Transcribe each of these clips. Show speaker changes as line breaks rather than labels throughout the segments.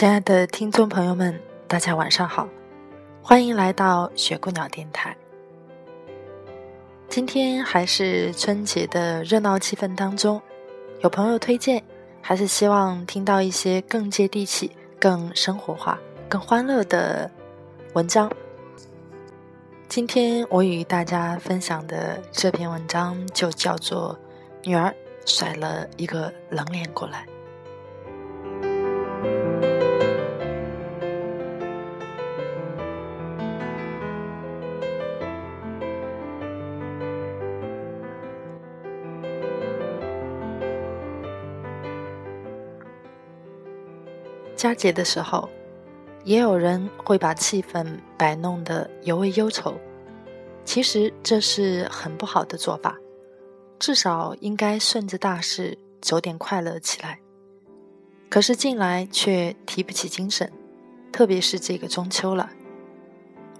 亲爱的听众朋友们，大家晚上好，欢迎来到雪姑鸟电台。今天还是春节的热闹气氛当中，有朋友推荐，还是希望听到一些更接地气、更生活化、更欢乐的文章。今天我与大家分享的这篇文章就叫做《女儿甩了一个冷脸过来》。佳节的时候，也有人会把气氛摆弄得尤为忧愁。其实这是很不好的做法，至少应该顺着大势走点快乐起来。可是近来却提不起精神，特别是这个中秋了，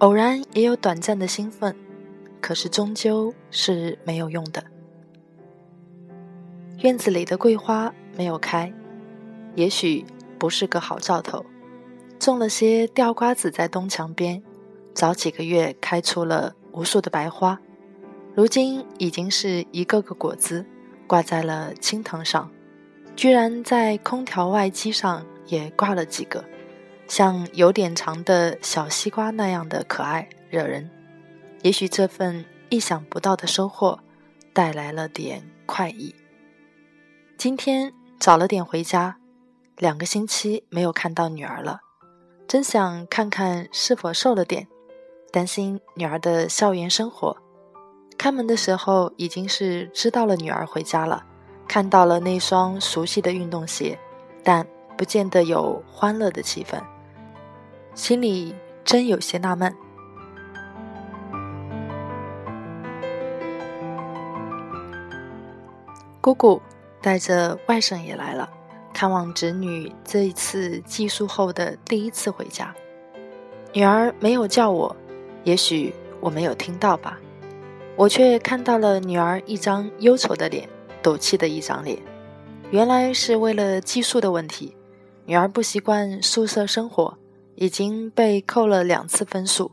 偶然也有短暂的兴奋，可是终究是没有用的。院子里的桂花没有开，也许。不是个好兆头，种了些吊瓜子在东墙边，早几个月开出了无数的白花，如今已经是一个个果子挂在了青藤上，居然在空调外机上也挂了几个，像有点长的小西瓜那样的可爱惹人。也许这份意想不到的收获带来了点快意。今天早了点回家。两个星期没有看到女儿了，真想看看是否瘦了点，担心女儿的校园生活。开门的时候已经是知道了女儿回家了，看到了那双熟悉的运动鞋，但不见得有欢乐的气氛，心里真有些纳闷。姑姑带着外甥也来了。看望侄女这一次寄宿后的第一次回家，女儿没有叫我，也许我没有听到吧，我却看到了女儿一张忧愁的脸，赌气的一张脸。原来是为了寄宿的问题，女儿不习惯宿舍生活，已经被扣了两次分数。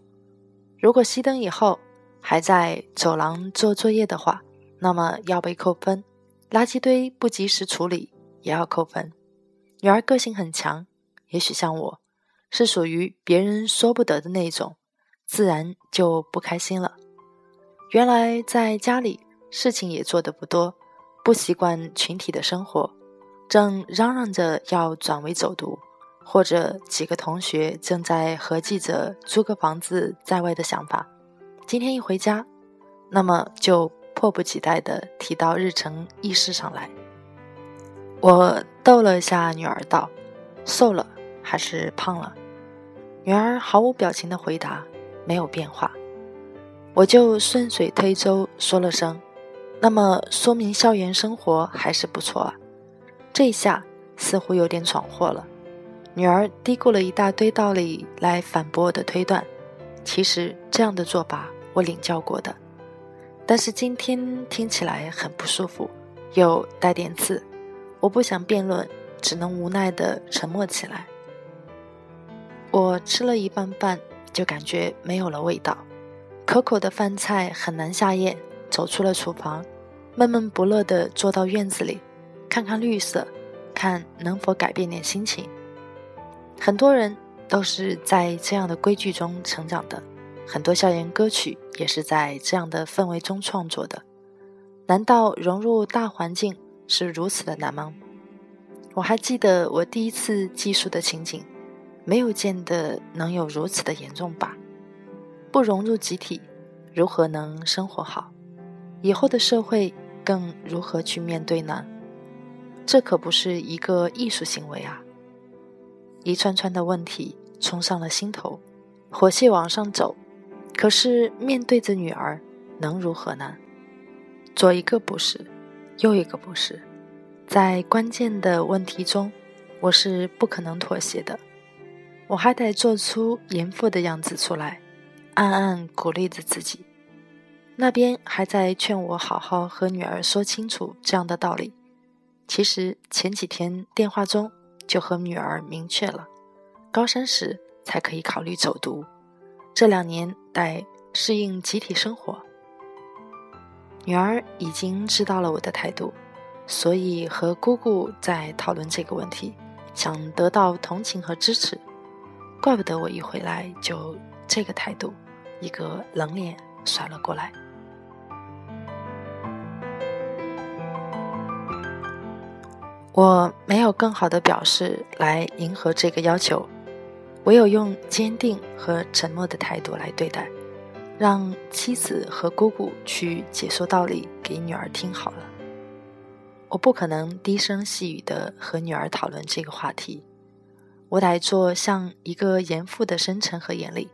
如果熄灯以后还在走廊做作业的话，那么要被扣分；垃圾堆不及时处理也要扣分。女儿个性很强，也许像我，是属于别人说不得的那种，自然就不开心了。原来在家里事情也做得不多，不习惯群体的生活，正嚷嚷着要转为走读，或者几个同学正在合计着租个房子在外的想法。今天一回家，那么就迫不及待地提到日程议事上来。我逗了一下女儿，道：“瘦了还是胖了？”女儿毫无表情的回答：“没有变化。”我就顺水推舟说了声：“那么说明校园生活还是不错啊。”这下似乎有点闯祸了。女儿嘀咕了一大堆道理来反驳我的推断。其实这样的做法我领教过的，但是今天听起来很不舒服，又带点刺。我不想辩论，只能无奈的沉默起来。我吃了一半饭，就感觉没有了味道，可口的饭菜很难下咽。走出了厨房，闷闷不乐的坐到院子里，看看绿色，看能否改变点心情。很多人都是在这样的规矩中成长的，很多校园歌曲也是在这样的氛围中创作的。难道融入大环境？是如此的难吗？我还记得我第一次寄宿的情景，没有见得能有如此的严重吧？不融入集体，如何能生活好？以后的社会更如何去面对呢？这可不是一个艺术行为啊！一串串的问题冲上了心头，火气往上走。可是面对着女儿，能如何呢？左一个不是，又一个不是，在关键的问题中，我是不可能妥协的。我还得做出严父的样子出来，暗暗鼓励着自己。那边还在劝我好好和女儿说清楚这样的道理。其实前几天电话中就和女儿明确了，高三时才可以考虑走读，这两年得适应集体生活。女儿已经知道了我的态度，所以和姑姑在讨论这个问题，想得到同情和支持。怪不得我一回来就这个态度，一个冷脸甩了过来。我没有更好的表示来迎合这个要求，唯有用坚定和沉默的态度来对待，让妻子和姑姑去解说道理给女儿听好了。我不可能低声细语的和女儿讨论这个话题。我得做像一个严父的深沉和严厉。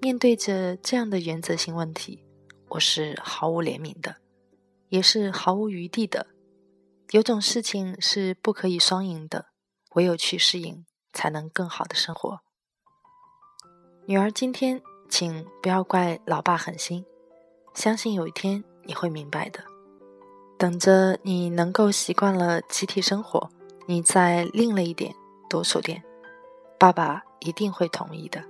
面对着这样的原则性问题，我是毫无怜悯的，也是毫无余地的。有种事情是不可以双赢的，唯有去适应，才能更好的生活。女儿，今天请不要怪老爸狠心，相信有一天你会明白的。等着你能够习惯了集体生活，你再另了一点。多说点，爸爸一定会同意的。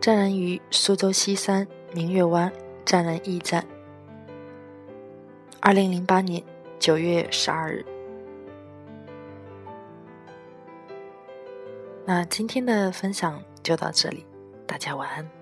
站人于苏州西山明月湾站人驿站。二零零八年九月十二日。那今天的分享就到这里，大家晚安。